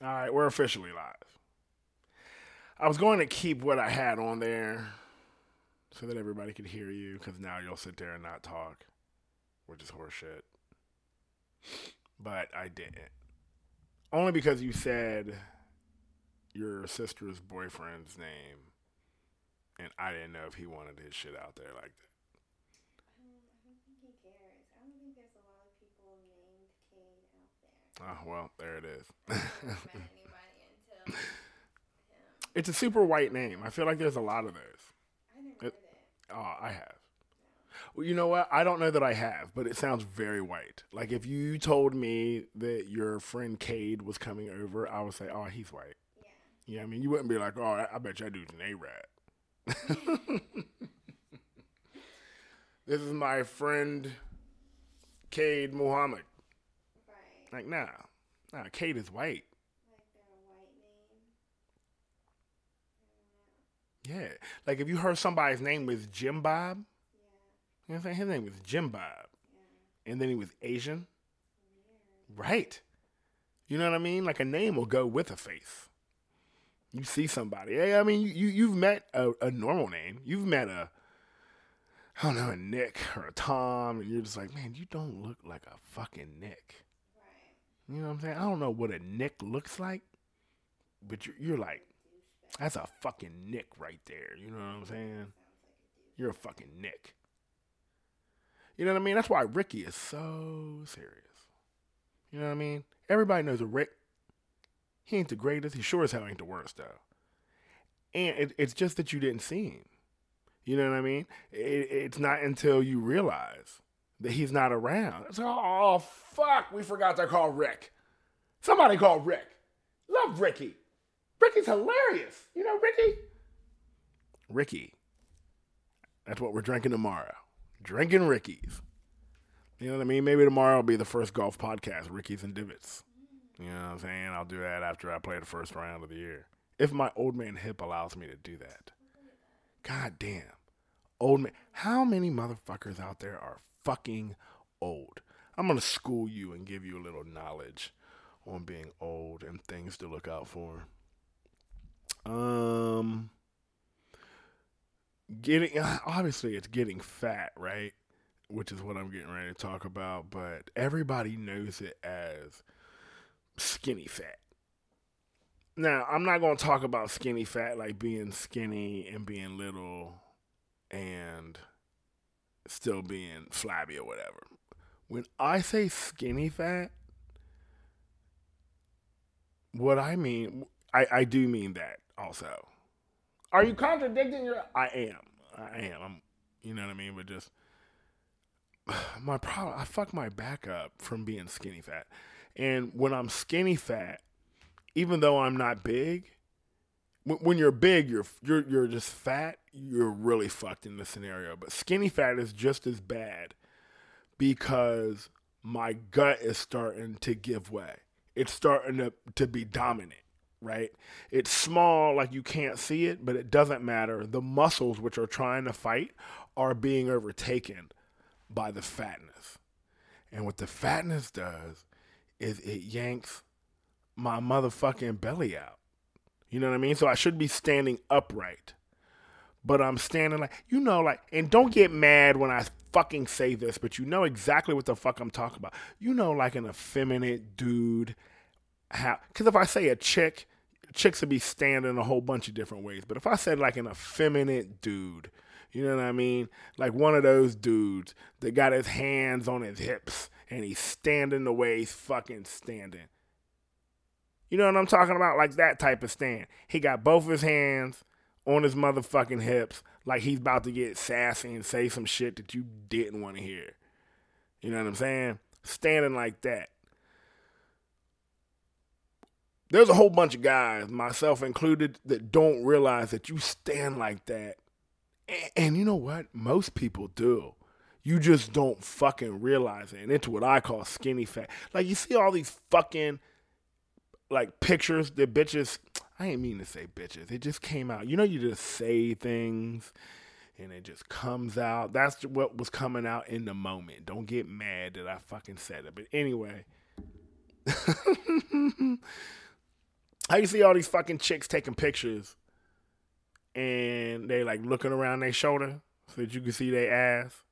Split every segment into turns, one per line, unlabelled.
All right, we're officially live. I was going to keep what I had on there so that everybody could hear you because now you'll sit there and not talk, which is horseshit. But I didn't. Only because you said your sister's boyfriend's name, and I didn't know if he wanted his shit out there like that.
I don't, I don't think he cares. I don't think there's a lot of people named Cade out there.
Oh, well, there it is.
I've never met anybody until him.
it's a super white name. I feel like there's a lot of those.
I
It- Oh, I have. Well, you know what? I don't know that I have, but it sounds very white. Like if you told me that your friend Cade was coming over, I would say, "Oh, he's white."
Yeah.
Yeah, I mean, you wouldn't be like, "Oh, I, I bet that dude's an A-Rad." this is my friend Cade Muhammad. Like, nah, nah, Cade is white.
Like white name. I don't know.
Yeah, like if you heard somebody's name was Jim Bob,
Yeah.
you know what I'm saying? His name was Jim Bob,
Yeah.
and then he was Asian.
Weird.
Right. You know what I mean? Like a name will go with a face. You see somebody. Hey, I mean, you, you you've met a, a normal name. You've met a I don't know, a Nick or a Tom, and you're just like, man, you don't look like a fucking Nick. You know what I'm saying? I don't know what a Nick looks like, but you're, you're like, that's a fucking Nick right there. You know what I'm saying? You're a fucking Nick. You know what I mean? That's why Ricky is so serious. You know what I mean? Everybody knows a Rick. He ain't the greatest. He sure as hell ain't the worst though. And it, it's just that you didn't see him. You know what I mean? It, it's not until you realize that he's not around. It's like, oh fuck, we forgot to call Rick. Somebody call Rick. Love Ricky. Ricky's hilarious. You know Ricky? Ricky. That's what we're drinking tomorrow. Drinking Ricky's. You know what I mean? Maybe tomorrow will be the first golf podcast, Ricky's and Divots. You know what I'm saying? I'll do that after I play the first round of the year. If my old man hip allows me to do that. God damn. Old man. How many motherfuckers out there are fucking old? I'm going to school you and give you a little knowledge on being old and things to look out for. Um, getting obviously it's getting fat, right? Which is what I'm getting ready to talk about, but everybody knows it as skinny fat. Now, I'm not going to talk about skinny fat like being skinny and being little and still being flabby or whatever. When I say skinny fat, what I mean, I, I do mean that also. Are you contradicting your? I am. I am. I'm. You know what I mean? But just my problem. I fuck my back up from being skinny fat, and when I'm skinny fat, even though I'm not big, when, you're big, you're you're you're just fat. You're really fucked in this scenario. But skinny fat is just as bad because my gut is starting to give way. It's starting to to be dominant right? It's small, like you can't see it, but it doesn't matter. The muscles which are trying to fight are being overtaken by the fatness. And what the fatness does is it yanks my motherfucking belly out. You know what I mean? So I should be standing upright. But I'm standing like, you know, like, and don't get mad when I fucking say this, but you know exactly what the fuck I'm talking about. You know, like an effeminate dude how because if I say a chick, chicks would be standing a whole bunch of different ways. But if I said like an effeminate dude, you know what I mean? Like one of those dudes that got his hands on his hips and he's standing the way he's fucking standing. You know what I'm talking about? Like that type of stand. He got both his hands on his motherfucking hips, like he's about to get sassy and say some shit that you didn't want to hear. You know what I'm saying? Standing like that there's a whole bunch of guys, myself included, that don't realize that you stand like that. And, and, you know what? Most people do. You just don't fucking realize it. And it's what I call skinny fat. Like, you see all these fucking, like, pictures that bitches, I ain't mean to say bitches. It just came out. You know, you just say things and it just comes out. That's what was coming out in the moment. Don't get mad that I fucking said it. But anyway. I see all these fucking chicks taking pictures and they like looking around their shoulder so that you can see their ass.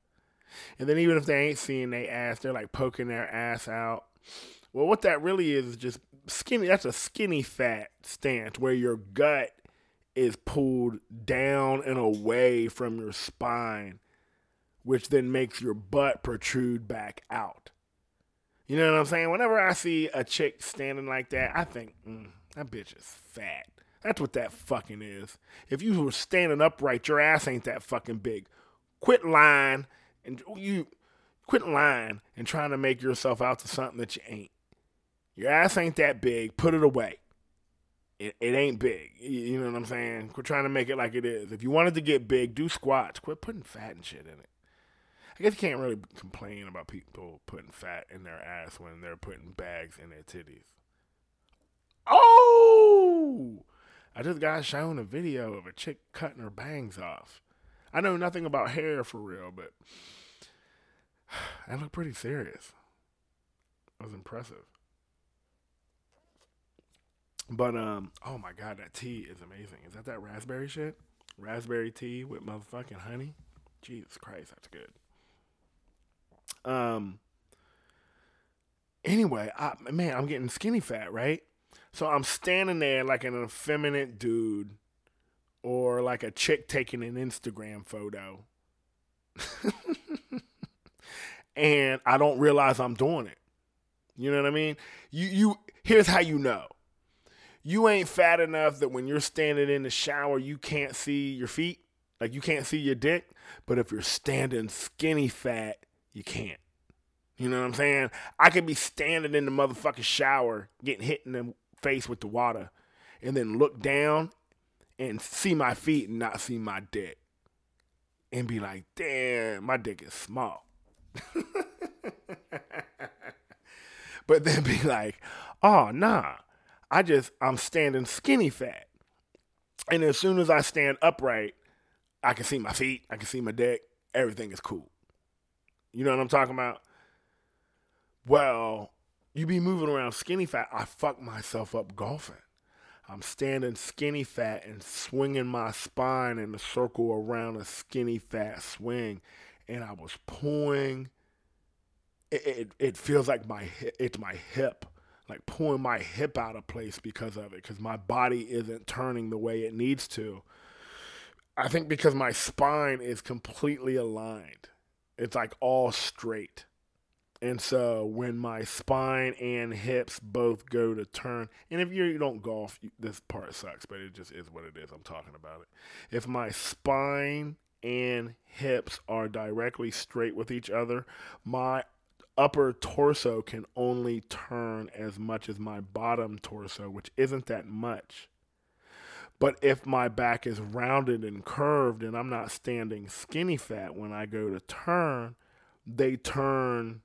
And then even if they ain't seeing their ass, they're like poking their ass out. Well, what that really is is just skinny. That's a skinny fat stance where your gut is pulled down and away from your spine, which then makes your butt protrude back out. You know what I'm saying? Whenever I see a chick standing like that, I think, mm, that bitch is fat. That's what that fucking is. If you were standing upright, your ass ain't that fucking big. Quit lying and you quit lying and trying to make yourself out to something that you ain't. Your ass ain't that big. Put it away. It, it ain't big. You know what I'm saying? Quit trying to make it like it is. If you wanted to get big, do squats. Quit putting fat and shit in it. I guess you can't really complain about people putting fat in their ass when they're putting bags in their titties. Oh! I just got shown a video of a chick cutting her bangs off. I know nothing about hair for real, but that looked pretty serious. It was impressive. But um, oh my god, that tea is amazing. Is that that raspberry shit? Raspberry tea with motherfucking honey. Jesus Christ, that's good. Um. Anyway, I, man, I'm getting skinny fat, right? So I'm standing there like an effeminate dude or like a chick taking an Instagram photo. and I don't realize I'm doing it. You know what I mean? You you here's how you know. You ain't fat enough that when you're standing in the shower you can't see your feet, like you can't see your dick, but if you're standing skinny fat, you can't. You know what I'm saying? I could be standing in the motherfucking shower, getting hit in the face with the water and then look down and see my feet and not see my dick. And be like, damn, my dick is small. but then be like, oh, nah, I just, I'm standing skinny fat. And as soon as I stand upright, I can see my feet, I can see my deck, everything is cool. You know what I'm talking about? Well, you be moving around skinny fat. I fuck myself up golfing. I'm standing skinny fat and swinging my spine in a circle around a skinny fat swing, and I was pulling. It, it, it feels like my it's my hip, like pulling my hip out of place because of it, because my body isn't turning the way it needs to. I think because my spine is completely aligned, it's like all straight. And so when my spine and hips both go to turn, and if you don't golf, this part sucks, but it just is what it is. I'm talking about it. If my spine and hips are directly straight with each other, my upper torso can only turn as much as my bottom torso, which isn't that much. But if my back is rounded and curved and I'm not standing skinny fat when I go to turn, they turn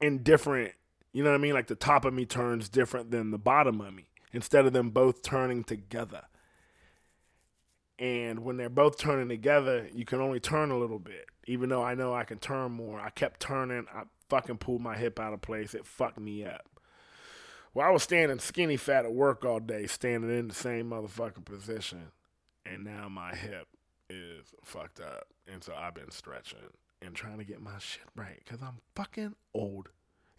in different, you know what I mean? Like the top of me turns different than the bottom of me instead of them both turning together. And when they're both turning together, you can only turn a little bit. Even though I know I can turn more, I kept turning. I fucking pulled my hip out of place. It fucked me up. Well, I was standing skinny fat at work all day, standing in the same motherfucking position. And now my hip is fucked up. And so I've been stretching and trying to get my shit right because I'm fucking old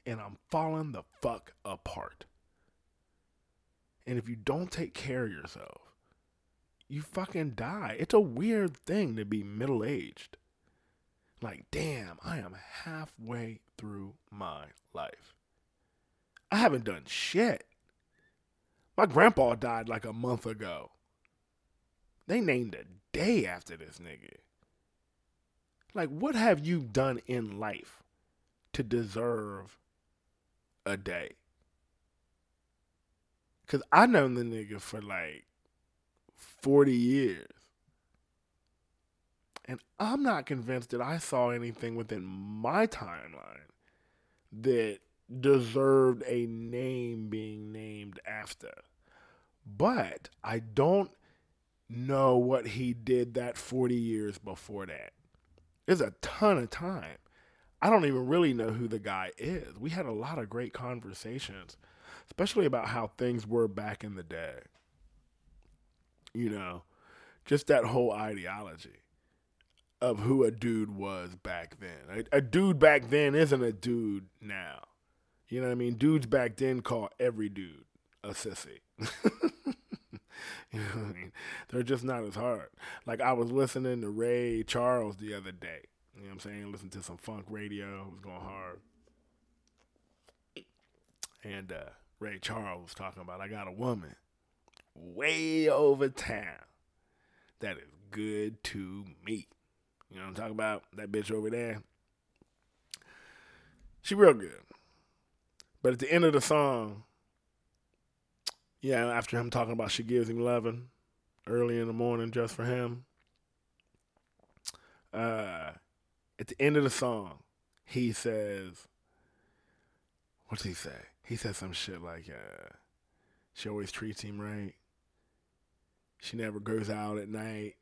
and I'm falling the fuck apart. And if you don't take care of yourself, you fucking die. It's a weird thing to be middle aged. Like, damn, I am halfway through my life. I haven't done shit. My grandpa died like a month ago. They named a day after this nigga. Like, what have you done in life to deserve a day? Because I known the nigga for like 40 years. And I'm not convinced that I saw anything within my timeline that deserved a name being named after. But I don't know what he did that 40 years before that. There's a ton of time. I don't even really know who the guy is. We had a lot of great conversations. especially about how things were back in the day. You know, just that whole ideology of who a dude was back then. A, a, dude back then isn't a dude now. You know what I mean? Dudes back then call every dude a sissy. you know what I mean? They're just not as hard. Like I was listening to Ray Charles the other day. You know what I'm saying? Listen to some funk radio. It was going hard. And uh, Ray Charles was talking about I got a woman way over town that is good to me. You know what I'm talking about? That bitch over there. She real good. But at the end of the song, yeah, after him talking about she gives him loving early in the morning just for him, uh, at the end of the song, he says, what's he say? He says some shit like, uh, she always treats him right. She never goes out at night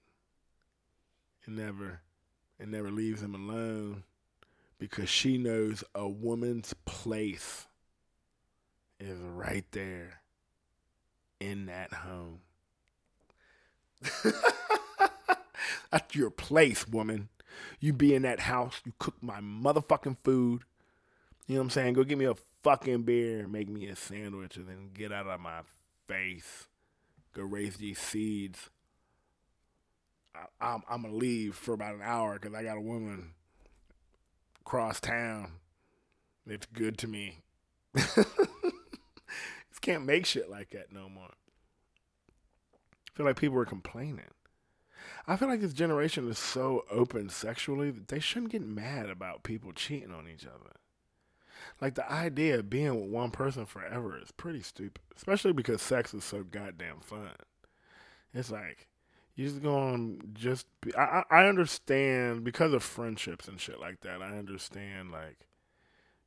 and never and never leaves him alone because she knows a woman's place is right there in that home. That's your place, woman. You be in that house, you cook my motherfucking food. You know what I'm saying? Go get me a fucking beer, make me a sandwich, and then get out of my face. Go raise these seeds. I, am I'm gonna leave for about an hour because I got a woman cross town. It's good to me. can't make shit like that no more. I feel like people are complaining. I feel like this generation is so open sexually that they shouldn't get mad about people cheating on each other. Like the idea of being with one person forever is pretty stupid, especially because sex is so goddamn fun. It's like you just going just be, I I understand because of friendships and shit like that. I understand like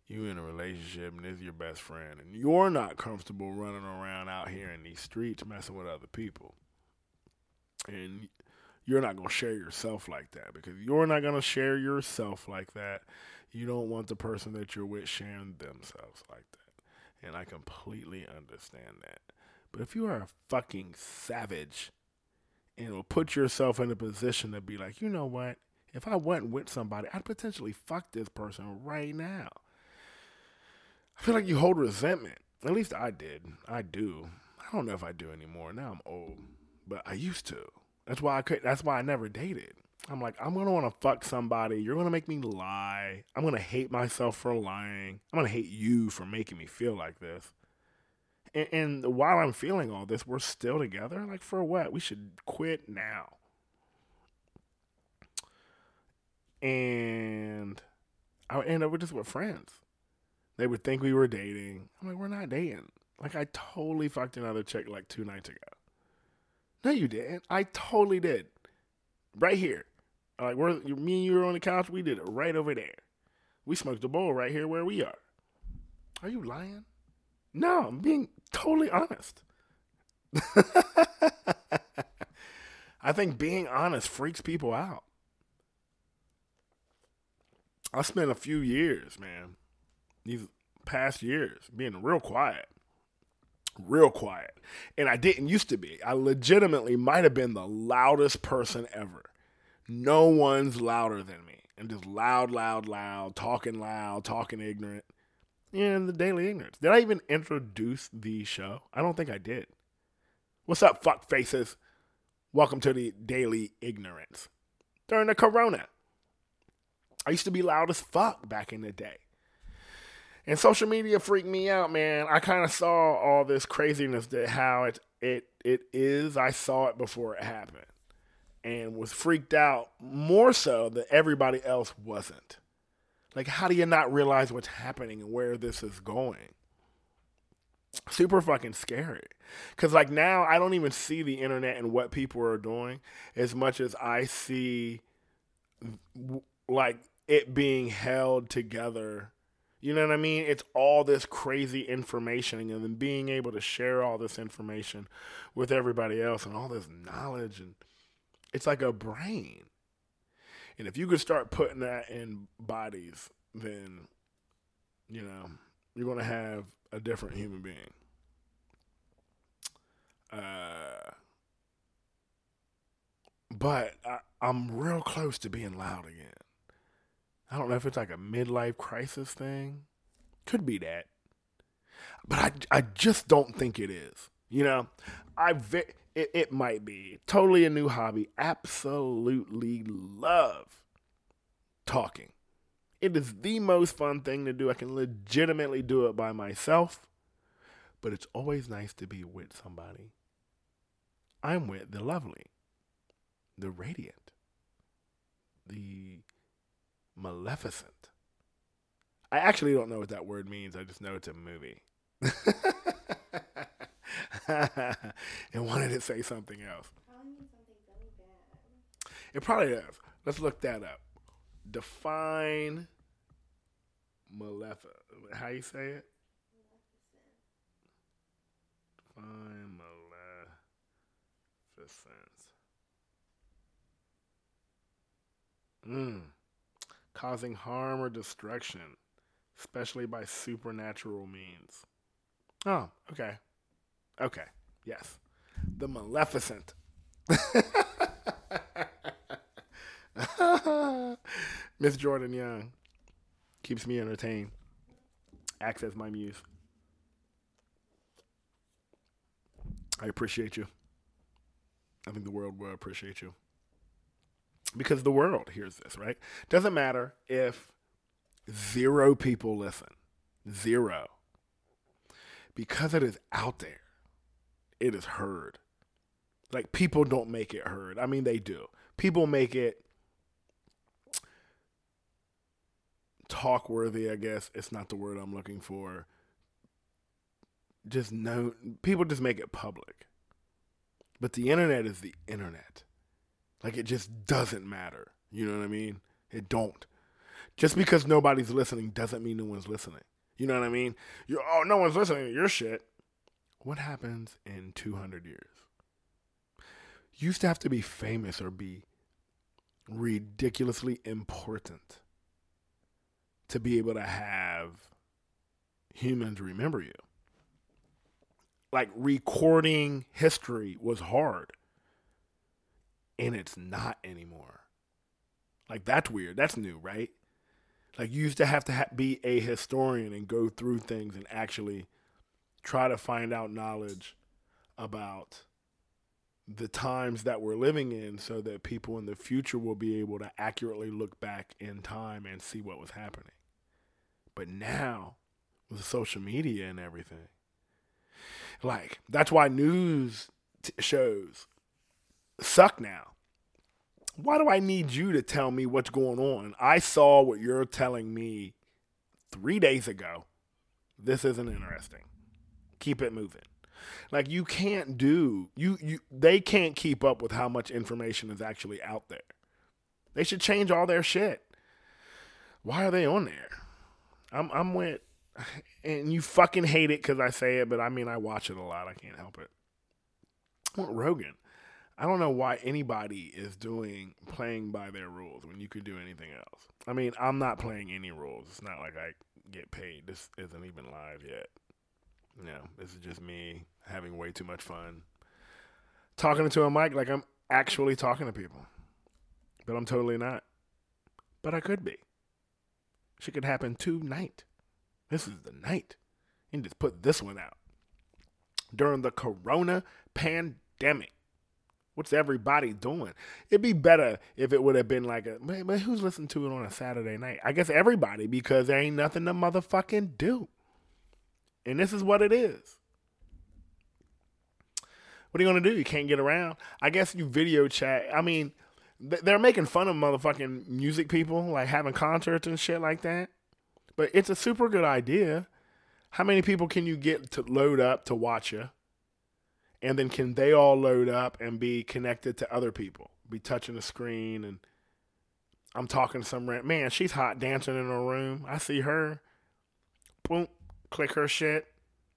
you in a relationship and this is your best friend and you're not comfortable running around out here in these streets messing with other people. And you're not going to share yourself like that because you're not going to share yourself like that. You don't want the person that you're with sharing themselves like that. And I completely understand that. But if you are a fucking savage and will put yourself in a position to be like, you know what? If I went with somebody, I'd potentially fuck this person right now. I feel like you hold resentment. At least I did. I do. I don't know if I do anymore. Now I'm old, but I used to. That's why I could. That's why I never dated. I'm like, I'm gonna want to fuck somebody. You're gonna make me lie. I'm gonna hate myself for lying. I'm gonna hate you for making me feel like this. And, and while I'm feeling all this, we're still together. Like for what? We should quit now. And I would end up just with friends. They would think we were dating. I'm like, we're not dating. Like, I totally fucked another chick like two nights ago. No, you didn't. I totally did. Right here. Like, we're, me and you were on the couch. We did it right over there. We smoked a bowl right here where we are. Are you lying? No, I'm being totally honest. I think being honest freaks people out. I spent a few years, man, these past years being real quiet. Real quiet. And I didn't used to be. I legitimately might have been the loudest person ever. No one's louder than me. And just loud, loud, loud, talking loud, talking ignorant. And the Daily Ignorance. Did I even introduce the show? I don't think I did. What's up, fuck faces? Welcome to the Daily Ignorance. During the corona, I used to be loud as fuck back in the day. And social media freaked me out, man. I kind of saw all this craziness that how it it it is. I saw it before it happened, and was freaked out more so than everybody else wasn't. Like, how do you not realize what's happening and where this is going? Super fucking scary. Cause like now I don't even see the internet and what people are doing as much as I see like it being held together you know what I mean? It's all this crazy information and then being able to share all this information with everybody else and all this knowledge and it's like a brain. And if you could start putting that in bodies, then you know, you're going to have a different human being. Uh but I, I'm real close to being loud again. I don't know if it's like a midlife crisis thing. Could be that. But I, I just don't think it is. You know, I ve- it, it might be totally a new hobby. Absolutely love talking. It is the most fun thing to do. I can legitimately do it by myself, but it's always nice to be with somebody. I'm with the lovely, the radiant, the maleficent. I actually don't know what that word means. I just know it's a movie. and wanted to say something else.
Probably something.
It probably does. Let's look that up. Define maleficent. How you say it? Define maleficence. Mm. Causing harm or destruction, especially by supernatural means. Oh, okay. Okay. Yes. The Maleficent. Miss Jordan Young keeps me entertained. Acts as my muse. I appreciate you. I think the world will appreciate you. Because the world hears this, right? Doesn't matter if zero people listen. Zero. Because it is out there, it is heard. Like people don't make it heard. I mean, they do. People make it talk worthy, I guess. It's not the word I'm looking for. Just no people just make it public. But the internet is the internet. Like it just doesn't matter. You know what I mean? It don't. Just because nobody's listening doesn't mean no one's listening. You know what I mean? You're oh no one's listening to your shit. What happens in 200 years? Used to have to be famous or be ridiculously important to be able to have humans remember you. Like recording history was hard. And it's not anymore. Like that's weird. That's new, right? Like you used to have to ha- be a historian and go through things and actually try to find out knowledge about the times that we're living in so that people in the future will be able to accurately look back in time and see what was happening. But now, with social media and everything, like that's why news t- shows suck now. Why do I need you to tell me what's going on? I saw what you're telling me three days ago. This isn't interesting. Keep it moving. Like you can't do you you they can't keep up with how much information is actually out there. They should change all their shit. Why are they on there? I'm I'm with and you fucking hate it because I say it, but I mean I watch it a lot. I can't help it. I want Rogan. I don't know why anybody is doing playing by their rules when you could do anything else. I mean, I'm not playing any rules. It's not like I get paid. This isn't even live yet. You know, this is just me having way too much fun. Talking into a mic like I'm actually talking to people. But I'm totally not. But I could be. Shit could happen tonight. This is the night. You just put this one out. During the corona pandemic. What's everybody doing? It'd be better if it would have been like a man, but who's listening to it on a Saturday night? I guess everybody because there ain't nothing to motherfucking do. And this is what it is. What are you gonna do? You can't get around. I guess you video chat. I mean, they're making fun of motherfucking music people, like having concerts and shit like that. But it's a super good idea. How many people can you get to load up to watch you? And then can they all load up and be connected to other people? Be touching the screen and I'm talking to some. Man, she's hot dancing in her room. I see her. Boom, click her shit.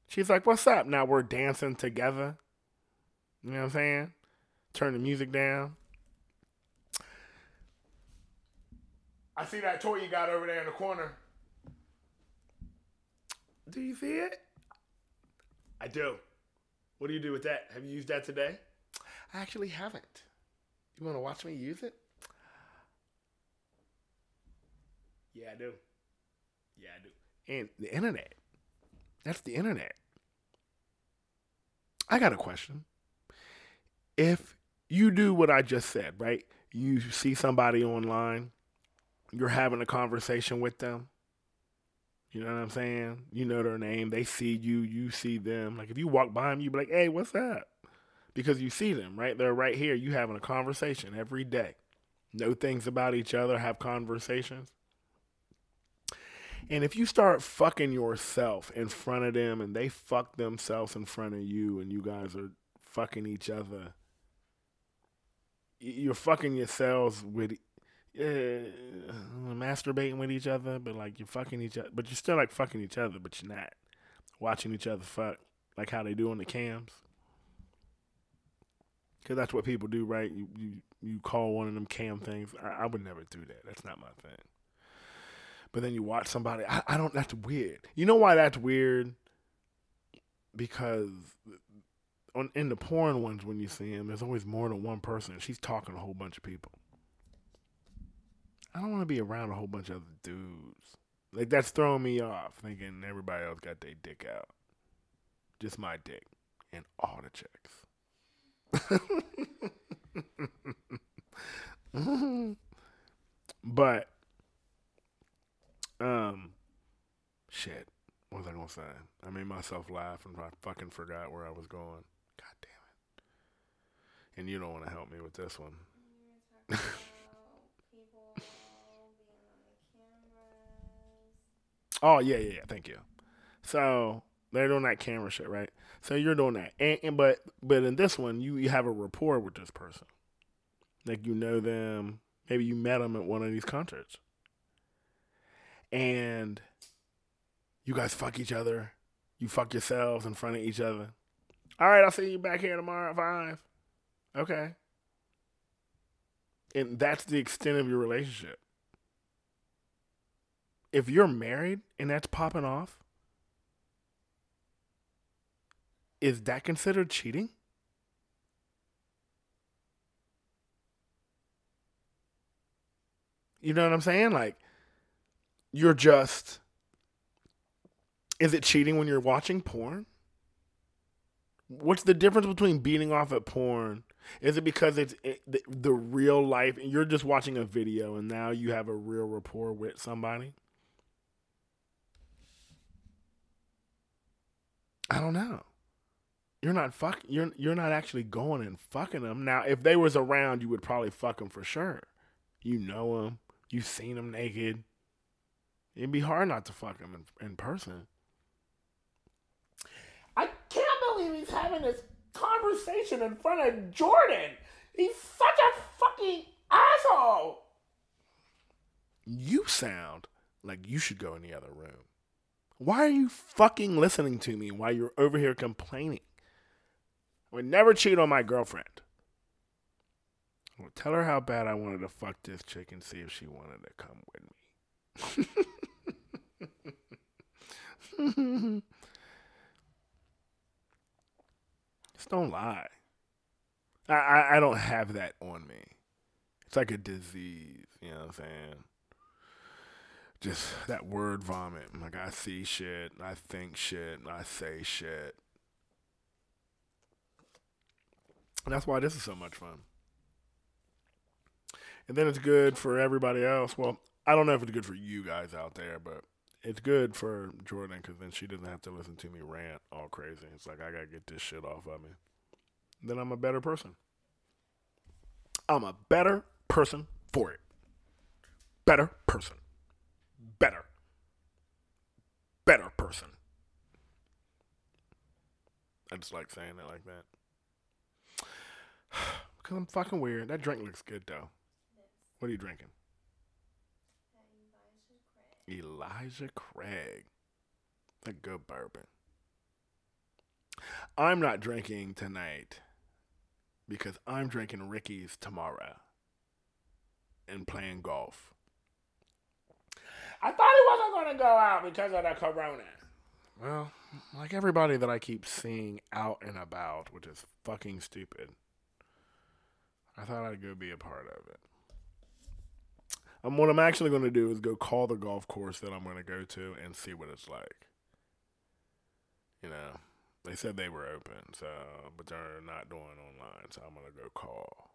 She's like, "What's up?" Now we're dancing together. You know what I'm saying? Turn the music down. I see that toy you got over there in the corner. Do you see it? I do. What do you do with that? Have you used that today? I actually haven't. You want to watch me use it? Yeah, I do. Yeah, I do. And the internet. That's the internet. I got a question. If you do what I just said, right? You see somebody online, you're having a conversation with them. You know what I'm saying? You know their name. They see you. You see them. Like if you walk by them, you be like, "Hey, what's up?" Because you see them, right? They're right here. You having a conversation every day. Know things about each other. Have conversations. And if you start fucking yourself in front of them, and they fuck themselves in front of you, and you guys are fucking each other, you're fucking yourselves with uh, masturbating with each other, but like you're fucking each other, but you're still like fucking each other, but you're not watching each other fuck like how they do on the cams. Cause that's what people do, right? You you you call one of them cam things. I, I would never do that. That's not my thing. But then you watch somebody. I, I don't. That's weird. You know why that's weird? Because on in the porn ones, when you see them, there's always more than one person. She's talking to a whole bunch of people. I don't want to be around a whole bunch of other dudes. Like that's throwing me off, thinking everybody else got their dick out. Just my dick and all the chicks. but um shit. What was I gonna say? I made myself laugh and I fucking forgot where I was going. God damn it. And you don't want to help me with this one.
You were talking about people being on the cameras.
Oh yeah, yeah, yeah. Thank you. So they're doing that camera shit, right? So you're doing that, and, and but but in this one, you you have a rapport with this person, like you know them. Maybe you met them at one of these concerts, and you guys fuck each other. You fuck yourselves in front of each other. All right, I'll see you back here tomorrow at five. Okay. And that's the extent of your relationship if you're married and that's popping off, is that considered cheating? You know what I'm saying? Like, you're just. Is it cheating when you're watching porn? What's the difference between beating off at porn? Is it because it's it, the, the real life and you're just watching a video and now you have a real rapport with somebody? I don't know. You're not fuck. You're you're not actually going and fucking them. Now, if they was around, you would probably fuck them for sure. You know them. You've seen them naked. It'd be hard not to fuck him in, in person. I can't believe he's having this conversation in front of Jordan. He's such a fucking asshole. You sound like you should go in the other room. Why are you fucking listening to me while you're over here complaining? I would never cheat on my girlfriend. I would tell her how bad I wanted to fuck this chick and see if she wanted to come with me. Just don't lie. I, I, I don't have that on me. It's like a disease, you know what I'm saying? Just that word vomit. Like I see shit, I think shit, I say shit. And that's why this is so much fun. And then it's good for everybody else. Well, I don't know if it's good for you guys out there, but it's good for Jordan because then she doesn't have to listen to me rant all crazy. It's like I gotta get this shit off of me. Then I'm a better person. I'm a better person for it. Better person. Better. Better person. I just like saying it like that. Because I'm fucking weird. That drink looks good though. What are you drinking? Elijah Craig. A good bourbon. I'm not drinking tonight because I'm drinking Ricky's tomorrow and playing golf. I thought he wasn't going to go out because of the corona. Well, like everybody that I keep seeing out and about, which is fucking stupid. I thought I'd go be a part of it. Um, what I'm actually going to do is go call the golf course that I'm going to go to and see what it's like. You know, they said they were open, so but they're not doing online, so I'm going to go call.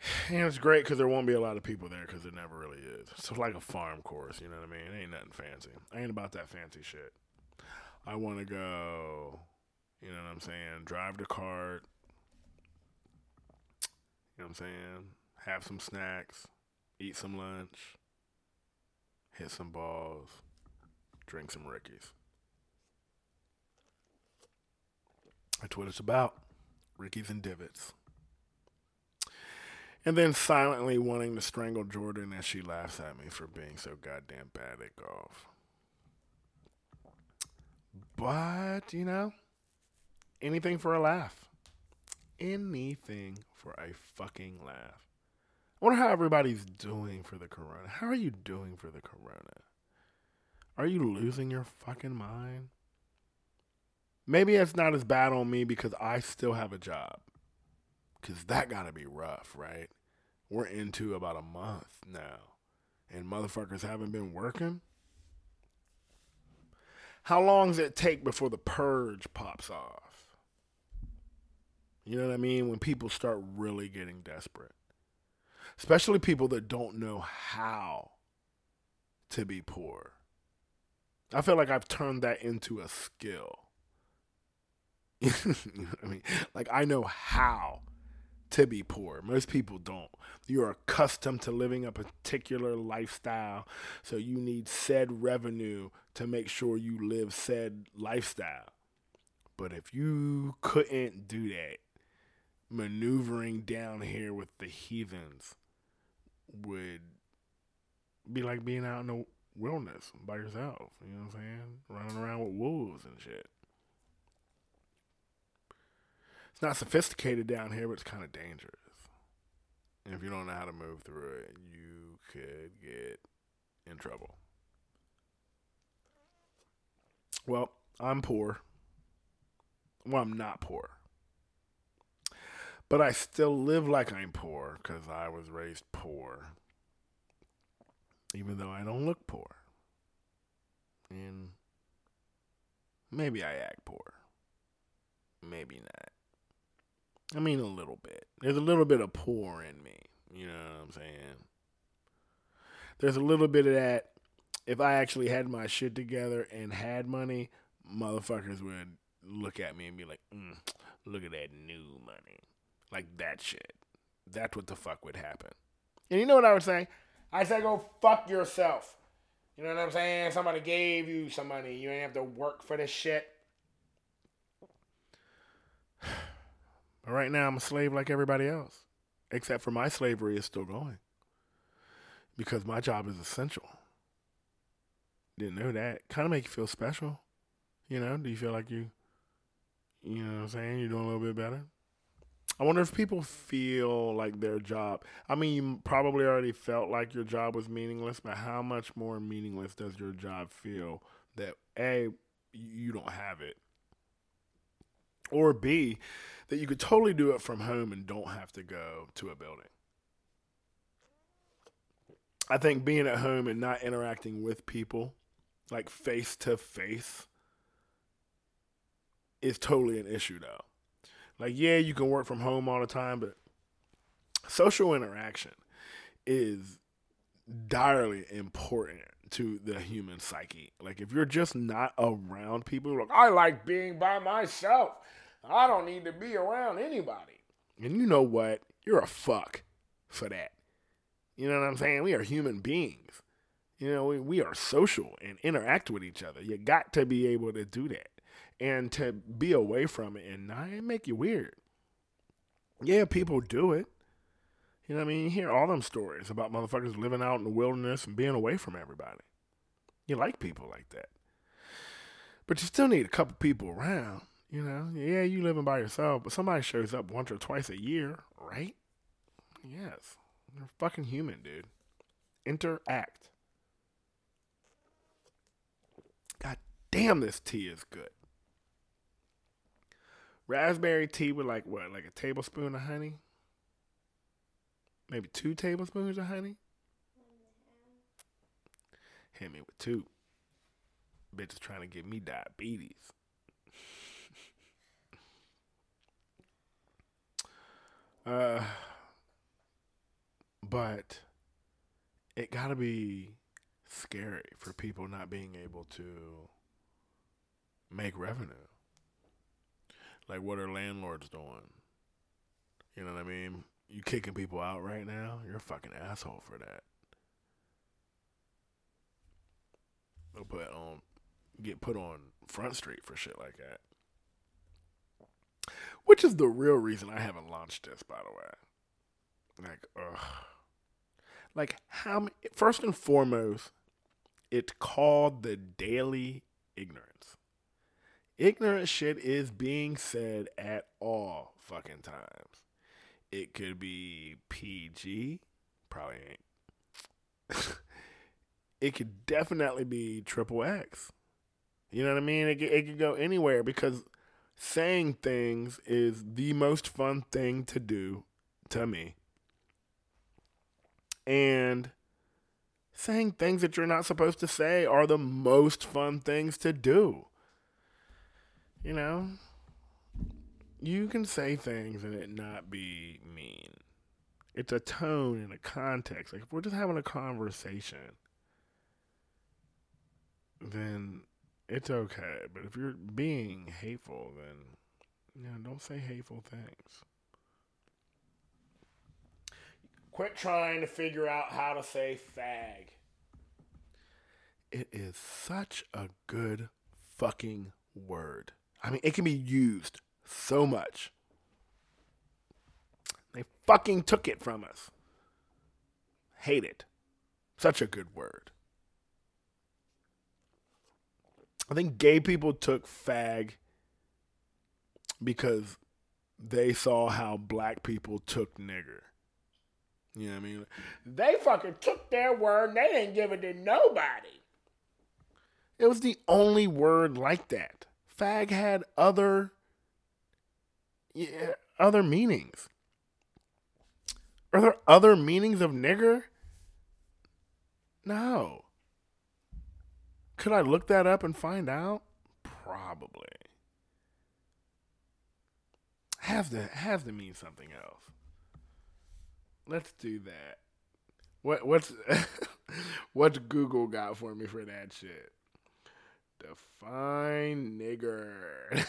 And it's great because there won't be a lot of people there because there never really is. It's like a farm course, you know what I mean? It ain't nothing fancy. I ain't about that fancy shit. I want to go, you know what I'm saying? Drive the cart. You know what I'm saying? Have some snacks, eat some lunch, hit some balls, drink some Rickies. That's what it's about. Rickies and divots. And then silently wanting to strangle Jordan as she laughs at me for being so goddamn bad at golf. But, you know, anything for a laugh. Anything for a fucking laugh. I wonder how everybody's doing for the corona. How are you doing for the corona? Are you losing your fucking mind? Maybe it's not as bad on me because I still have a job. Because that got to be rough, right? We're into about a month now. And motherfuckers haven't been working. How long does it take before the purge pops off? You know what I mean? When people start really getting desperate. Especially people that don't know how to be poor. I feel like I've turned that into a skill. I mean? Like I know how to be poor. Most people don't. You're accustomed to living a particular lifestyle, so you need said revenue to make sure you live said lifestyle. But if you couldn't do that, maneuvering down here with the heathens would be like being out in the wilderness by yourself. You know what I'm saying? Running around with wolves and shit. It's not sophisticated down here, but it's kind of dangerous. And if you don't know how to move through it, you could get in trouble. Well, I'm poor. Well, I'm not poor. But I still live like I'm poor because I was raised poor. Even though I don't look poor. And maybe I act poor. Maybe not. I mean, a little bit. There's a little bit of poor in me. You know what I'm saying? There's a little bit of that. If I actually had my shit together and had money, motherfuckers would look at me and be like, mm, look at that new money. Like that shit. That's what the fuck would happen. And you know what I would say? I say go fuck yourself. You know what I'm saying? Somebody gave you some money. You ain't have to work for this shit. But right now, I'm a slave like everybody else, except for my slavery is still going because my job is essential. Didn't know that. Kind of make you feel special. You know, do you feel like you, you know what I'm saying? You're doing a little bit better? I wonder if people feel like their job. I mean, you probably already felt like your job was meaningless, but how much more meaningless does your job feel that A, you don't have it? Or B, that you could totally do it from home and don't have to go to a building. I think being at home and not interacting with people, like face to face, is totally an issue though. Like, yeah, you can work from home all the time, but social interaction is direly important to the human psyche. Like, if you're just not around people, like, I like being by myself. I don't need to be around anybody. And you know what? You're a fuck for that. You know what I'm saying? We are human beings. You know, we, we are social and interact with each other. You got to be able to do that and to be away from it and not make you weird. Yeah, people do it. You know what I mean? You hear all them stories about motherfuckers living out in the wilderness and being away from everybody. You like people like that. But you still need a couple people around. You know, yeah, you living by yourself, but somebody shows up once or twice a year, right? Yes. You're fucking human, dude. Interact. God damn, this tea is good. Raspberry tea with like what, like a tablespoon of honey? Maybe two tablespoons of honey? Hit me with two. Bitch is trying to give me diabetes. uh, but it gotta be scary for people not being able to make revenue. Like, what are landlords doing? You know what I mean? You kicking people out right now? You're a fucking asshole for that. They'll put on, get put on Front Street for shit like that. Which is the real reason I haven't launched this, by the way. Like, ugh. Like, how many, first and foremost, it's called the daily ignorance. Ignorant shit is being said at all fucking times. It could be PG, probably ain't. it could definitely be triple X. You know what I mean? It it could go anywhere because saying things is the most fun thing to do to me. And saying things that you're not supposed to say are the most fun things to do. You know? You can say things and it not be mean. It's a tone and a context. Like if we're just having a conversation, then it's okay. But if you're being hateful, then you know, don't say hateful things. Quit trying to figure out how to say fag. It is such a good fucking word. I mean, it can be used so much. They fucking took it from us. Hate it. Such a good word. I think gay people took fag because they saw how black people took nigger. You know what I mean? They fucking took their word they didn't give it to nobody. It was the only word like that. Fag had other yeah, other meanings. Are there other meanings of nigger? No. Could I look that up and find out? Probably. Has to has to mean something else. Let's do that. What what's what's Google got for me for that shit? Define nigger.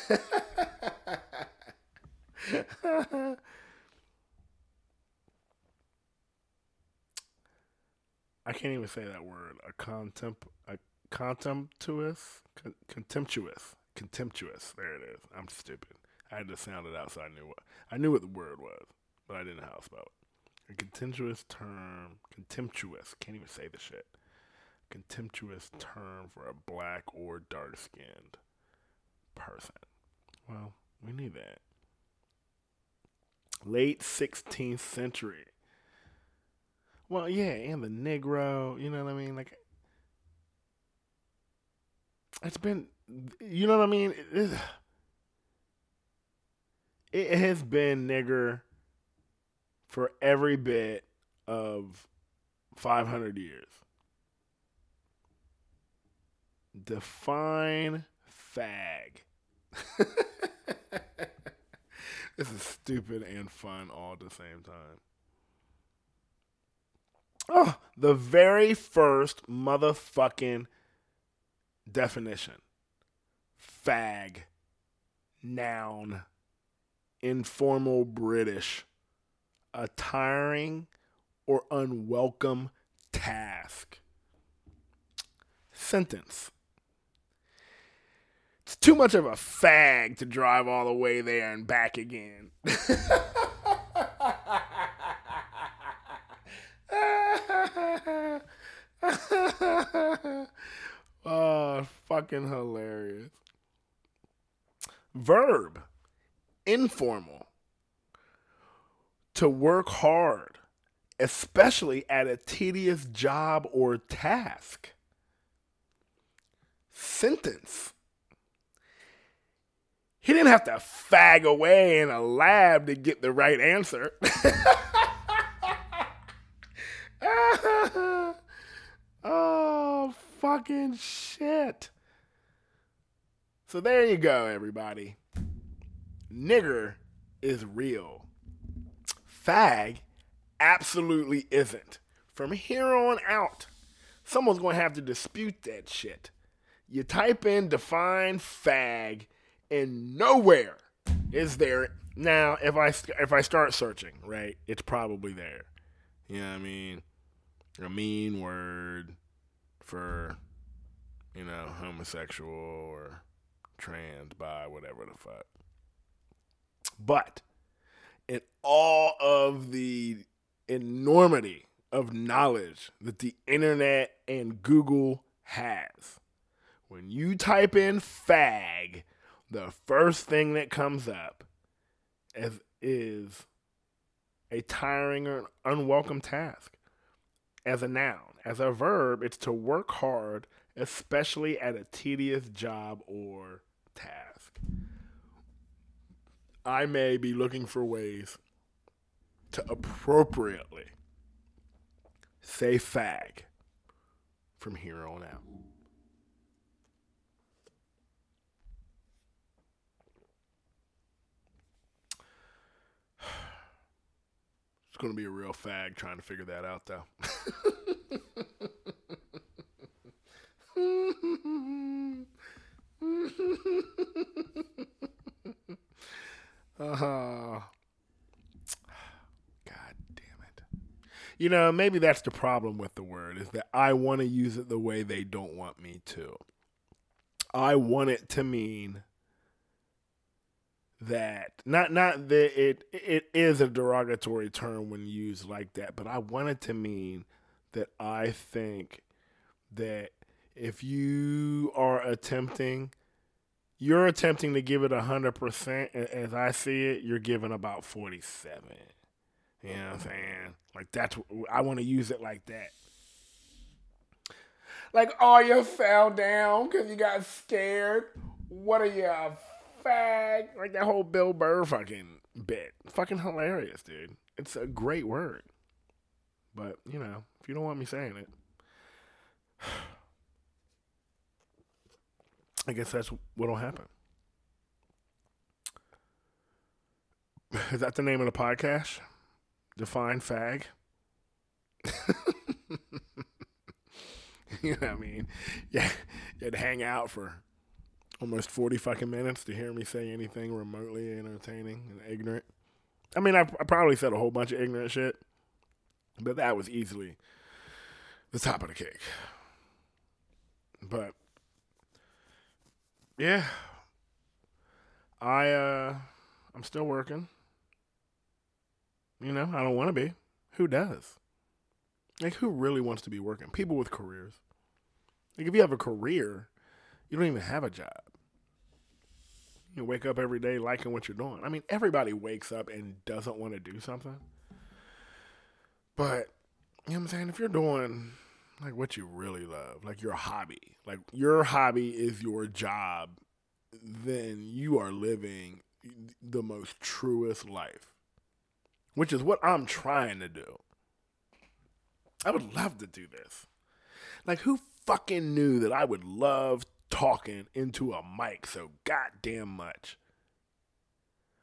I can't even say that word. A contempt, a contemptuous, con- contemptuous, contemptuous. There it is. I'm stupid. I had to sound it out so I knew what I knew what the word was, but I didn't know how to spell it. A contemptuous term, contemptuous. Can't even say the shit. Contemptuous term for a black or dark skinned person. Well, we need that. Late 16th century. Well, yeah, and the Negro, you know what I mean? Like, it's been, you know what I mean? It, it has been nigger for every bit of 500 years. Define fag. this is stupid and fun all at the same time. Oh, the very first motherfucking definition fag, noun, informal British, a tiring or unwelcome task. Sentence. It's too much of a fag to drive all the way there and back again. oh, fucking hilarious. Verb informal. To work hard, especially at a tedious job or task. Sentence He didn't have to fag away in a lab to get the right answer. oh, fucking shit. So there you go, everybody. Nigger is real. Fag absolutely isn't. From here on out, someone's going to have to dispute that shit. You type in define fag, and nowhere is there. Now, if I if I start searching, right, it's probably there. You know what I mean? A mean word for, you know, homosexual or trans, bi, whatever the fuck. But in all of the enormity of knowledge that the internet and Google has, when you type in fag, the first thing that comes up is, is a tiring or unwelcome task. As a noun, as a verb, it's to work hard, especially at a tedious job or task. I may be looking for ways to appropriately say fag from here on out. Going to be a real fag trying to figure that out, though. uh, God damn it. You know, maybe that's the problem with the word is that I want to use it the way they don't want me to. I want it to mean that not not that it it is a derogatory term when used like that, but I want it to mean that I think that if you are attempting you're attempting to give it 100% as i see it you're giving about 47 you know what i'm saying? Like that's i want to use it like that. Like oh you fell down because you got scared. What are you a fag like that whole bill burr fucking bit fucking hilarious dude it's a great word but you know if you don't want me saying it I guess that's what'll happen. Is that the name of the podcast? Define fag. you know what I mean? Yeah, you'd hang out for almost 40 fucking minutes to hear me say anything remotely entertaining and ignorant. I mean, I, I probably said a whole bunch of ignorant shit, but that was easily the top of the cake. But yeah. I uh I'm still working. You know, I don't want to be. Who does? Like who really wants to be working? People with careers. Like if you have a career, you don't even have a job. You wake up every day liking what you're doing. I mean, everybody wakes up and doesn't want to do something. But you know what I'm saying? If you're doing like what you really love, like your hobby, like your hobby is your job, then you are living the most truest life, which is what I'm trying to do. I would love to do this. Like, who fucking knew that I would love talking into a mic so goddamn much?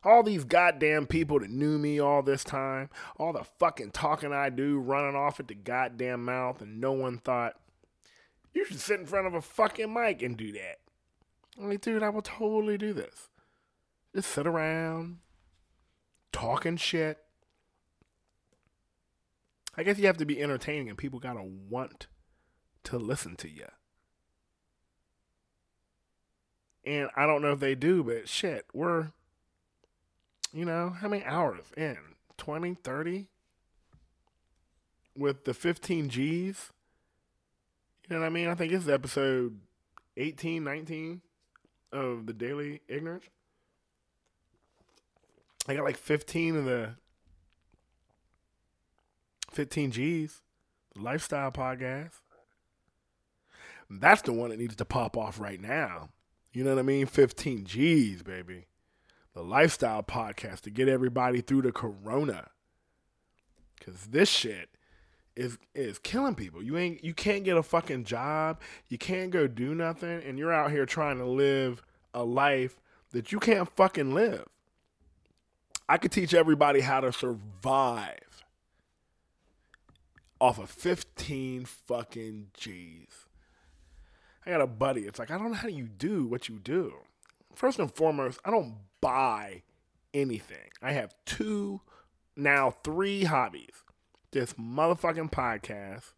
All these goddamn people that knew me all this time, all the fucking talking I do running off at the goddamn mouth, and no one thought, you should sit in front of a fucking mic and do that. I'm like, dude, I will totally do this. Just sit around, talking shit. I guess you have to be entertaining and people gotta want to listen to you. And I don't know if they do, but shit, we're you know, how many hours in? 20, 30? With the 15 Gs? You know what I mean? I think it's episode 18, 19 of the Daily Ignorance. I got like 15 of the 15 Gs, the lifestyle podcast. That's the one that needs to pop off right now. You know what I mean? 15 G's, baby. the lifestyle podcast to get everybody through the corona. Cause this shit is is killing people. You ain't you can't get a fucking job. You can't go do nothing, and you're out here trying to live a life that you can't fucking live. I could teach everybody how to survive off of 15 fucking G's. I got a buddy. It's like, I don't know how you do what you do. First and foremost, I don't buy anything. I have two, now three hobbies this motherfucking podcast,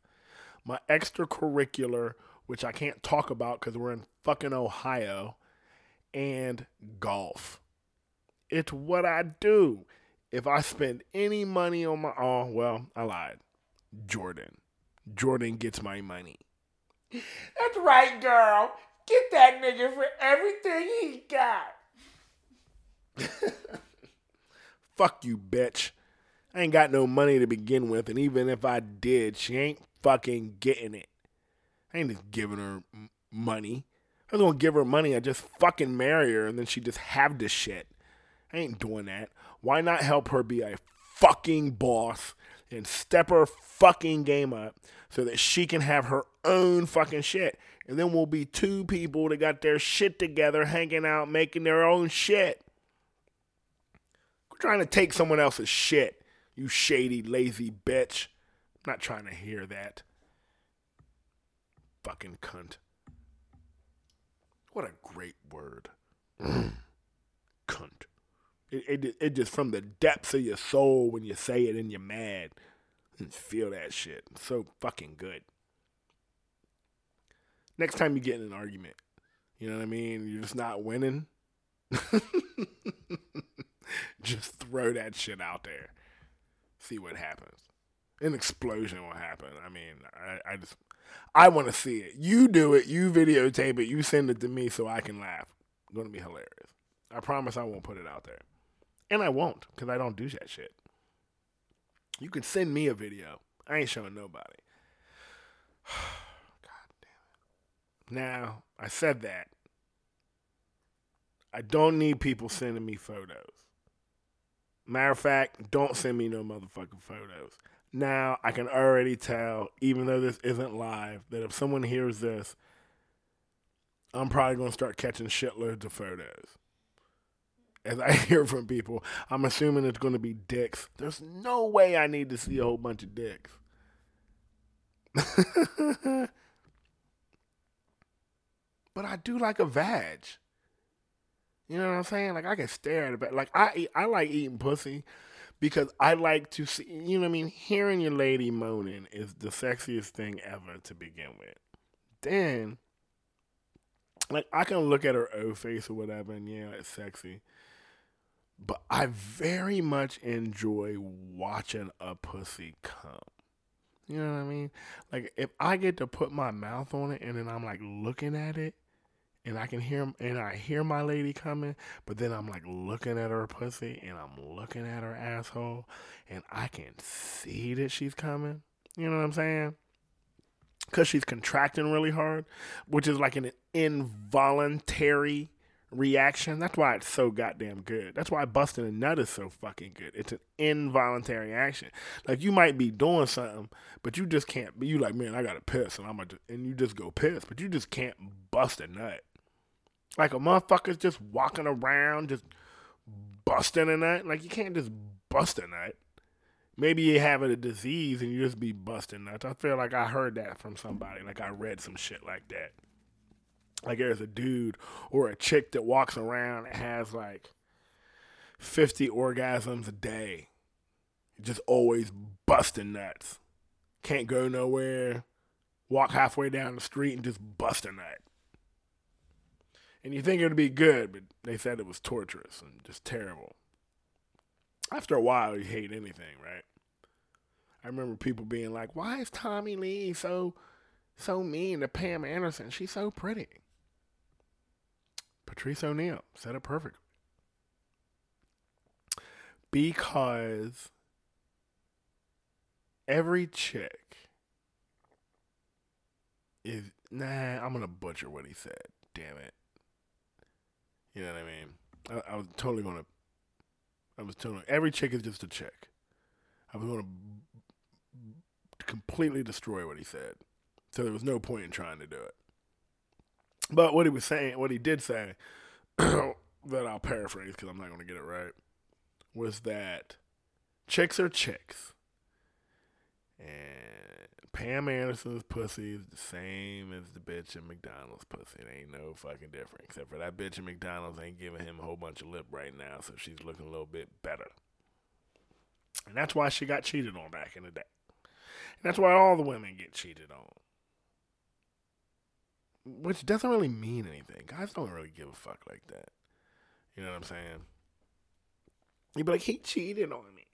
my extracurricular, which I can't talk about because we're in fucking Ohio, and golf. It's what I do. If I spend any money on my oh well, I lied. Jordan. Jordan gets my money. That's right, girl. Get that nigga for everything he got. Fuck you, bitch. I ain't got no money to begin with, and even if I did, she ain't fucking getting it. I ain't just giving her money. I was gonna give her money, I just fucking marry her, and then she just have this shit. I ain't doing that. Why not help her be a fucking boss and step her fucking game up so that she can have her own fucking shit? And then we'll be two people that got their shit together, hanging out, making their own shit. We're trying to take someone else's shit, you shady, lazy bitch. I'm not trying to hear that. Fucking cunt. What a great word. Cunt. It, it, it just from the depths of your soul when you say it and you're mad. And feel that shit. It's so fucking good. Next time you get in an argument, you know what I mean? You're just not winning. just throw that shit out there. See what happens. An explosion will happen. I mean, I, I just I want to see it. You do it. You videotape it. You send it to me so I can laugh. It's gonna be hilarious. I promise I won't put it out there, and I won't because I don't do that shit. You can send me a video. I ain't showing nobody. Now I said that. I don't need people sending me photos. Matter of fact, don't send me no motherfucking photos. Now I can already tell, even though this isn't live, that if someone hears this, I'm probably gonna start catching shitloads of photos. As I hear from people, I'm assuming it's gonna be dicks. There's no way I need to see a whole bunch of dicks. but I do like a vag. You know what I'm saying? Like I can stare at it, but like I eat, I like eating pussy because I like to see. You know what I mean? Hearing your lady moaning is the sexiest thing ever to begin with. Then, like I can look at her O face or whatever, and yeah, it's sexy. But I very much enjoy watching a pussy come. You know what I mean? Like if I get to put my mouth on it and then I'm like looking at it and I can hear and I hear my lady coming, but then I'm like looking at her pussy and I'm looking at her asshole and I can see that she's coming. You know what I'm saying? Cuz she's contracting really hard, which is like an involuntary reaction. That's why it's so goddamn good. That's why busting a nut is so fucking good. It's an involuntary action. Like you might be doing something, but you just can't. Be you like, man, I gotta piss, and I'm gonna, and you just go piss, but you just can't bust a nut. Like a motherfucker's just walking around, just busting a nut. Like you can't just bust a nut. Maybe you have a disease and you just be busting nuts. I feel like I heard that from somebody. Like I read some shit like that like there's a dude or a chick that walks around and has like 50 orgasms a day just always busting nuts can't go nowhere walk halfway down the street and just bust a nut and you think it would be good but they said it was torturous and just terrible after a while you hate anything right i remember people being like why is tommy lee so so mean to pam anderson she's so pretty Patrice O'Neal said it perfectly. Because every chick is nah, I'm gonna butcher what he said. Damn it. You know what I mean? I, I was totally gonna. I was totally every chick is just a chick. I was gonna completely destroy what he said, so there was no point in trying to do it. But what he was saying, what he did say, that I'll paraphrase because I'm not gonna get it right, was that chicks are chicks, and Pam Anderson's pussy is the same as the bitch in McDonald's pussy. It ain't no fucking different, except for that bitch in McDonald's ain't giving him a whole bunch of lip right now, so she's looking a little bit better. And that's why she got cheated on back in the day. And that's why all the women get cheated on. Which doesn't really mean anything. Guys don't really give a fuck like that. You know what I'm saying? You'd be like, he cheated on me.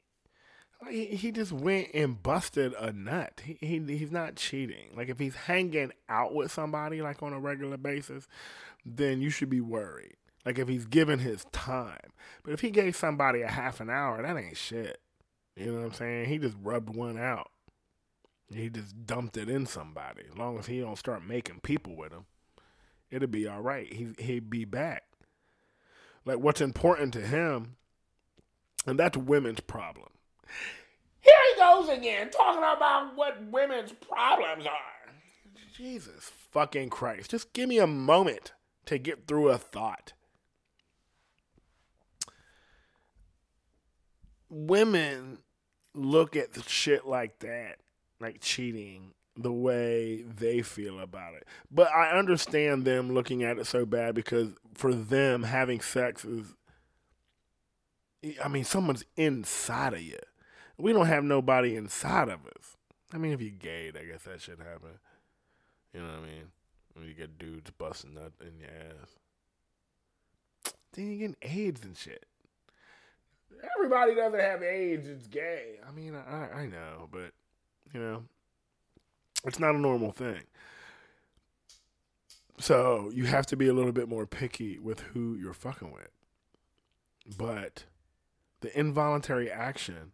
He, he just went and busted a nut. He, he he's not cheating. Like if he's hanging out with somebody like on a regular basis, then you should be worried. Like if he's giving his time. But if he gave somebody a half an hour, that ain't shit. You know what I'm saying? He just rubbed one out. He just dumped it in somebody. As long as he don't start making people with him, it'll be all right. He he'd be back. Like what's important to him, and that's women's problem. Here he goes again, talking about what women's problems are. Jesus fucking Christ. Just give me a moment to get through a thought. Women look at shit like that, like cheating, the way they feel about it. But I understand them looking at it so bad because for them, having sex is. I mean, someone's inside of you. We don't have nobody inside of us. I mean, if you're gay, I guess that should happen. You know what I mean? When you get dudes busting nut in your ass. Then you getting AIDS and shit. Everybody doesn't have AIDS. It's gay. I mean, I I know, but you know, it's not a normal thing. So you have to be a little bit more picky with who you're fucking with. But the involuntary action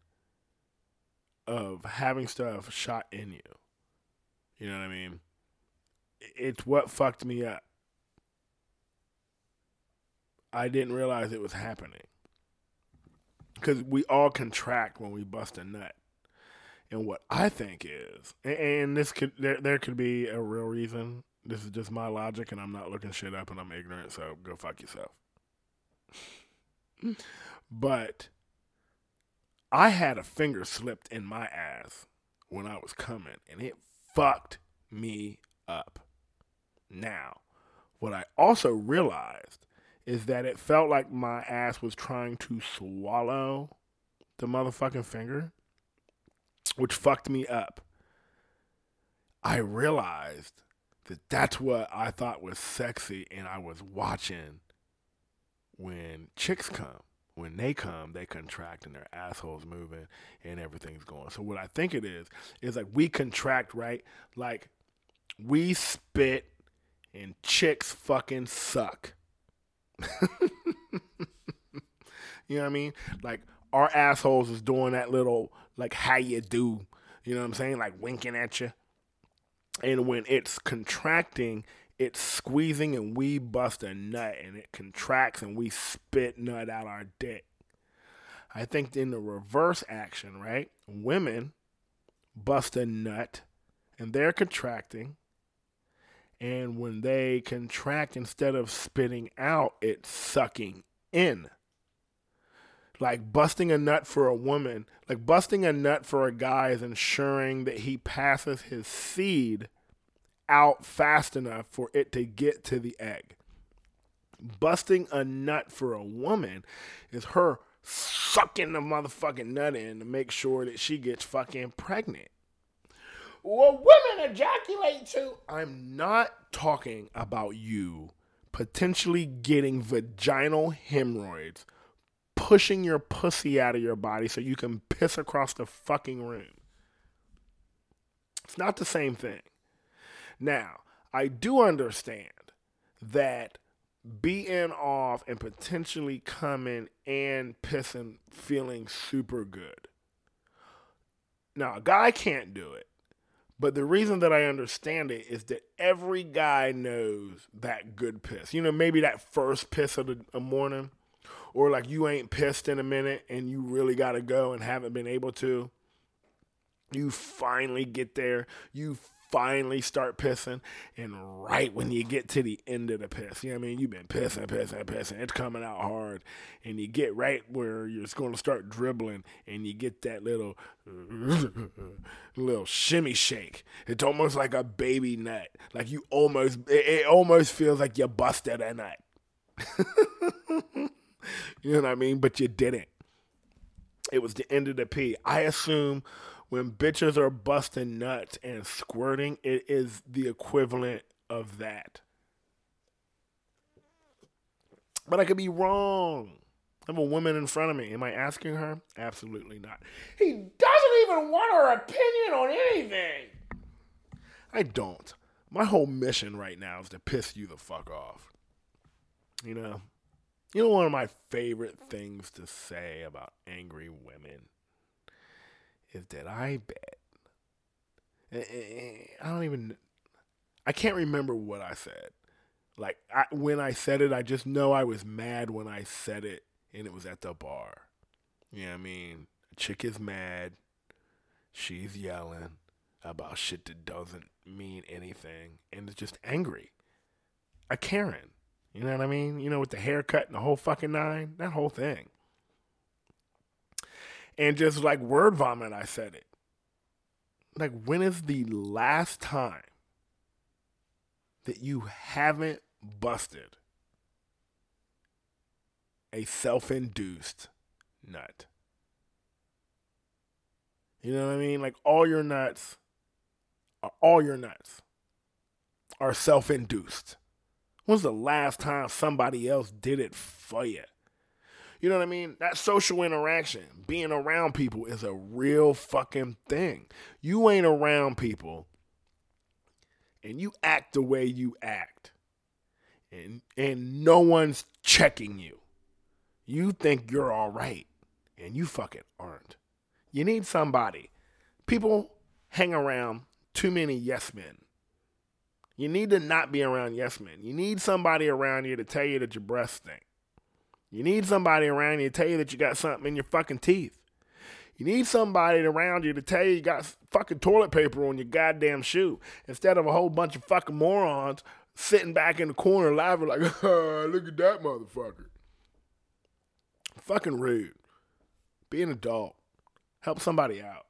of having stuff shot in you, you know what I mean? It's what fucked me up. I didn't realize it was happening because we all contract when we bust a nut. And what I think is, and this could there there could be a real reason. This is just my logic, and I'm not looking shit up, and I'm ignorant. So go fuck yourself. Mm. but I had a finger slipped in my ass when I was coming, and it fucked me up. Now, what I also realized is that it felt like my ass was trying to swallow the motherfucking finger, which fucked me up. I realized that that's what I thought was sexy, and I was watching when chicks come. When they come, they contract and their assholes moving and everything's going. So what I think it is is like we contract, right? Like we spit and chicks fucking suck. you know what I mean? Like our assholes is doing that little like how you do, you know what I'm saying? Like winking at you. And when it's contracting, it's squeezing and we bust a nut and it contracts and we spit nut out our dick. I think in the reverse action, right? Women bust a nut and they're contracting and when they contract, instead of spitting out, it's sucking in. Like busting a nut for a woman, like busting a nut for a guy is ensuring that he passes his seed out fast enough for it to get to the egg. Busting a nut for a woman is her sucking the motherfucking nut in to make sure that she gets fucking pregnant. Well, women ejaculate too. I'm not talking about you potentially getting vaginal hemorrhoids, pushing your pussy out of your body so you can piss across the fucking room. It's not the same thing. Now, I do understand that being off and potentially coming and pissing feeling super good. Now, a guy can't do it. But the reason that I understand it is that every guy knows that good piss. You know, maybe that first piss of the morning, or like you ain't pissed in a minute and you really got to go and haven't been able to. You finally get there. You finally start pissing, and right when you get to the end of the piss, you know what I mean? You've been pissing, pissing, pissing. It's coming out hard, and you get right where you're going to start dribbling, and you get that little, little shimmy shake. It's almost like a baby nut. Like you almost, it, almost feels like you busted a nut. you know what I mean? But you didn't. It was the end of the pee. I assume when bitches are busting nuts and squirting, it is the equivalent of that. But I could be wrong. I have a woman in front of me. Am I asking her? Absolutely not. He doesn't even want her opinion on anything. I don't. My whole mission right now is to piss you the fuck off. You know? You know, one of my favorite things to say about angry women is that I bet. I don't even. I can't remember what I said. Like I, when I said it, I just know I was mad when I said it, and it was at the bar. You know what I mean? A chick is mad. She's yelling about shit that doesn't mean anything, and is just angry. A Karen. You know what I mean? You know, with the haircut and the whole fucking nine, that whole thing and just like word vomit, I said it. Like, when is the last time that you haven't busted a self induced nut? You know what I mean? Like, all your nuts, uh, all your nuts are self induced. When's the last time somebody else did it for you? You know what I mean? That social interaction, being around people is a real fucking thing. You ain't around people and you act the way you act. And and no one's checking you. You think you're all right and you fucking aren't. You need somebody. People hang around too many yes men. You need to not be around yes men. You need somebody around you to tell you that your breath stink. You need somebody around you to tell you that you got something in your fucking teeth. You need somebody around you to tell you you got fucking toilet paper on your goddamn shoe instead of a whole bunch of fucking morons sitting back in the corner laughing like, oh, look at that motherfucker. Fucking rude. Be an adult. Help somebody out.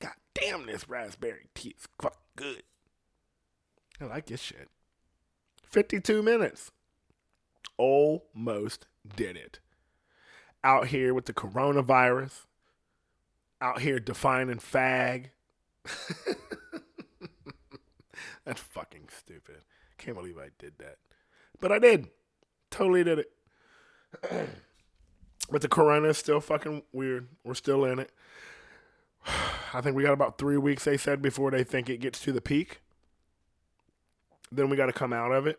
God damn, this raspberry tea is fucking good. I like this shit. 52 minutes. Almost did it. Out here with the coronavirus, out here defining fag. That's fucking stupid. Can't believe I did that. But I did. Totally did it. but the corona is still fucking weird. We're still in it. I think we got about three weeks, they said, before they think it gets to the peak. Then we got to come out of it.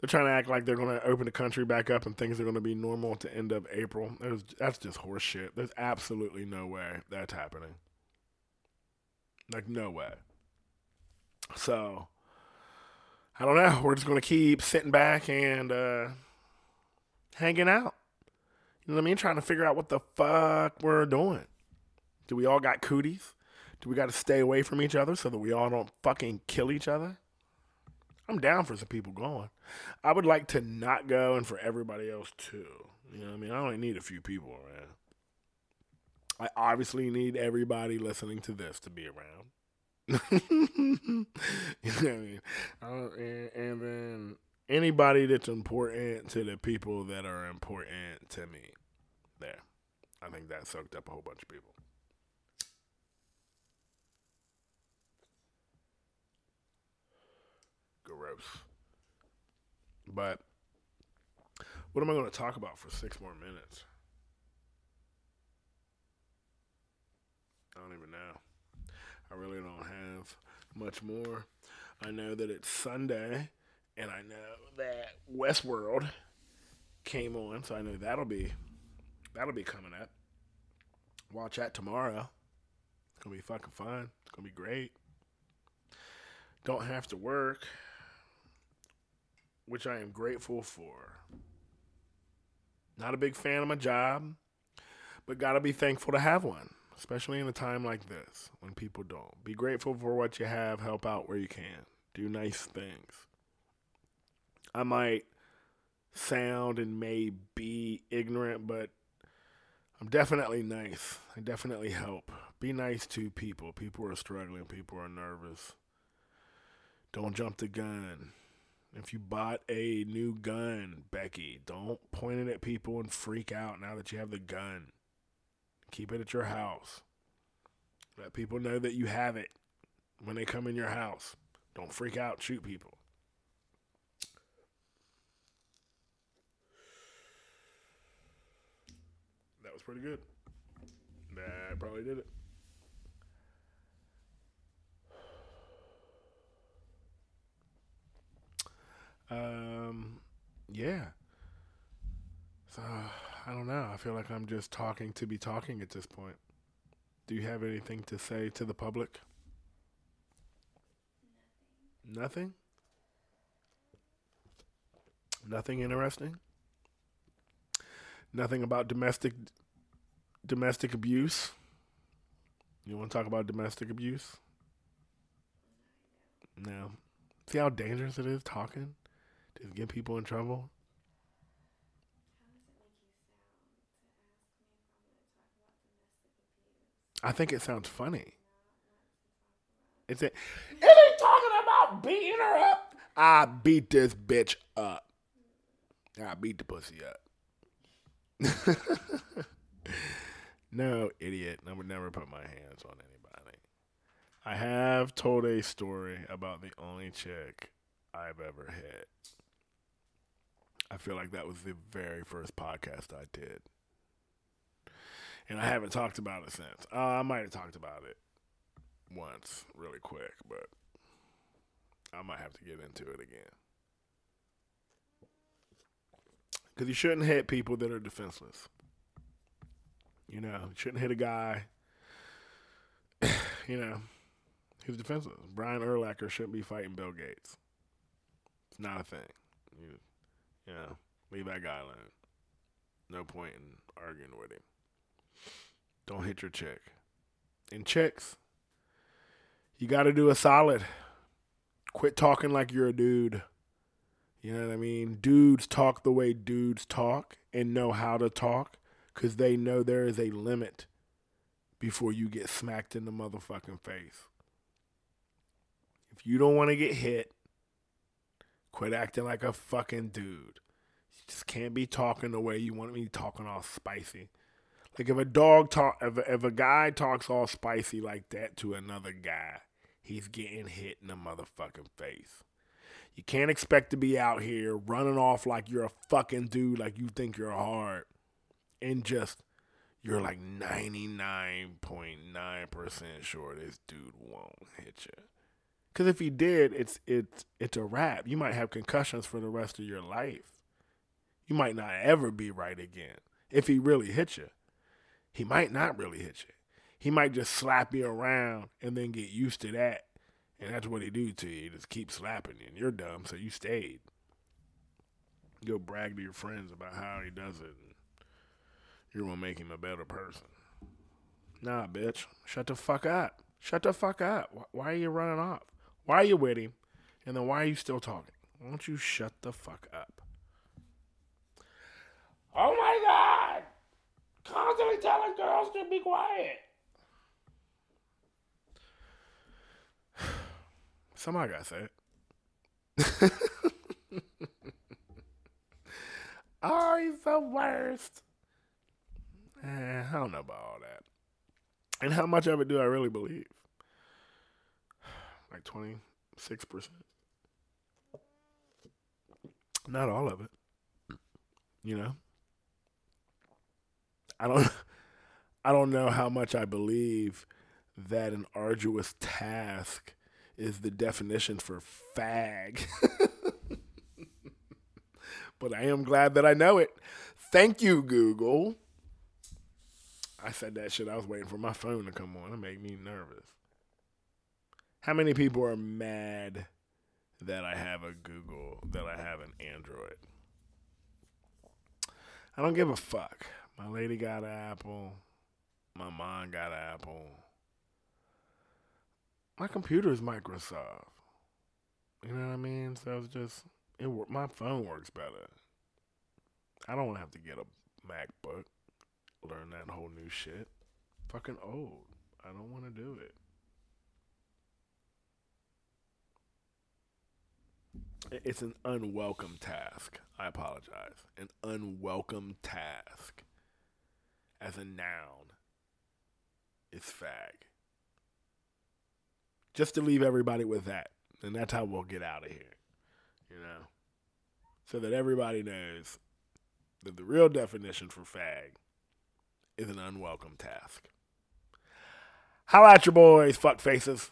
They're trying to act like they're going to open the country back up and things are going to be normal to end of April. There's, that's just horseshit. There's absolutely no way that's happening. Like, no way. So, I don't know. We're just going to keep sitting back and uh, hanging out. You know what I mean? Trying to figure out what the fuck we're doing. Do we all got cooties? Do we got to stay away from each other so that we all don't fucking kill each other? I'm down for some people going. I would like to not go and for everybody else too. You know what I mean? I only need a few people around. I obviously need everybody listening to this to be around. you know what I mean? Uh, and, and then anybody that's important to the people that are important to me. There. I think that soaked up a whole bunch of people. Gross. But what am I going to talk about for six more minutes? I don't even know. I really don't have much more. I know that it's Sunday, and I know that Westworld came on, so I know that'll be that'll be coming up. Watch that tomorrow. It's gonna be fucking fun. It's gonna be great. Don't have to work which I am grateful for. Not a big fan of my job, but gotta be thankful to have one, especially in a time like this when people don't. Be grateful for what you have, help out where you can, do nice things. I might sound and may be ignorant, but I'm definitely nice. I definitely help. Be nice to people. People are struggling, people are nervous. Don't jump the gun. If you bought a new gun, Becky, don't point it at people and freak out now that you have the gun. Keep it at your house. Let people know that you have it when they come in your house. Don't freak out, shoot people. That was pretty good. That probably did it. Um, yeah. So I don't know. I feel like I'm just talking to be talking at this point. Do you have anything to say to the public? Nothing. Nothing interesting. Nothing about domestic domestic abuse. You want to talk about domestic abuse? No. See how dangerous it is talking? Get people in trouble? I think it sounds funny. Is it? Is he talking about beating her up? I beat this bitch up. I beat the pussy up. no, idiot. I would never put my hands on anybody. I have told a story about the only chick I've ever hit. I feel like that was the very first podcast I did. And I haven't talked about it since. Uh, I might have talked about it once, really quick, but I might have to get into it again. Because you shouldn't hit people that are defenseless. You know, you shouldn't hit a guy, you know, who's defenseless. Brian Urlacher shouldn't be fighting Bill Gates. It's not a thing. You, you know, leave that guy alone. No point in arguing with him. Don't hit your chick. And chicks, you got to do a solid. Quit talking like you're a dude. You know what I mean? Dudes talk the way dudes talk and know how to talk because they know there is a limit before you get smacked in the motherfucking face. If you don't want to get hit, Quit acting like a fucking dude. You just can't be talking the way you want me talking all spicy. Like if a dog talk, if a, if a guy talks all spicy like that to another guy, he's getting hit in the motherfucking face. You can't expect to be out here running off like you're a fucking dude, like you think you're hard, and just you're like 99.9% sure this dude won't hit you. Because if he did, it's it's it's a wrap. You might have concussions for the rest of your life. You might not ever be right again. If he really hit you, he might not really hit you. He might just slap you around and then get used to that, and that's what he do to you. He just keep slapping you, and you're dumb, so you stayed. Go brag to your friends about how he does it. You're gonna make him a better person. Nah, bitch, shut the fuck up. Shut the fuck up. Why are you running off? Why are you him? And then why are you still talking? Why don't you shut the fuck up? Oh my God! Constantly telling girls to be quiet. Somebody gotta say it. oh, he's the worst. Eh, I don't know about all that. And how much of it do I really believe? Like 26%. Not all of it. You know? I don't I don't know how much I believe that an arduous task is the definition for fag. but I am glad that I know it. Thank you, Google. I said that shit. I was waiting for my phone to come on. It made me nervous. How many people are mad that I have a Google, that I have an Android. I don't give a fuck. My lady got an Apple. My mom got an Apple. My computer is Microsoft. You know what I mean? So it's just it. My phone works better. I don't have to get a MacBook, learn that whole new shit. Fucking old. I don't want to do it. It's an unwelcome task. I apologize. An unwelcome task. As a noun, is fag. Just to leave everybody with that. And that's how we'll get out of here. You know? So that everybody knows that the real definition for fag is an unwelcome task. How at your boys, fuck faces.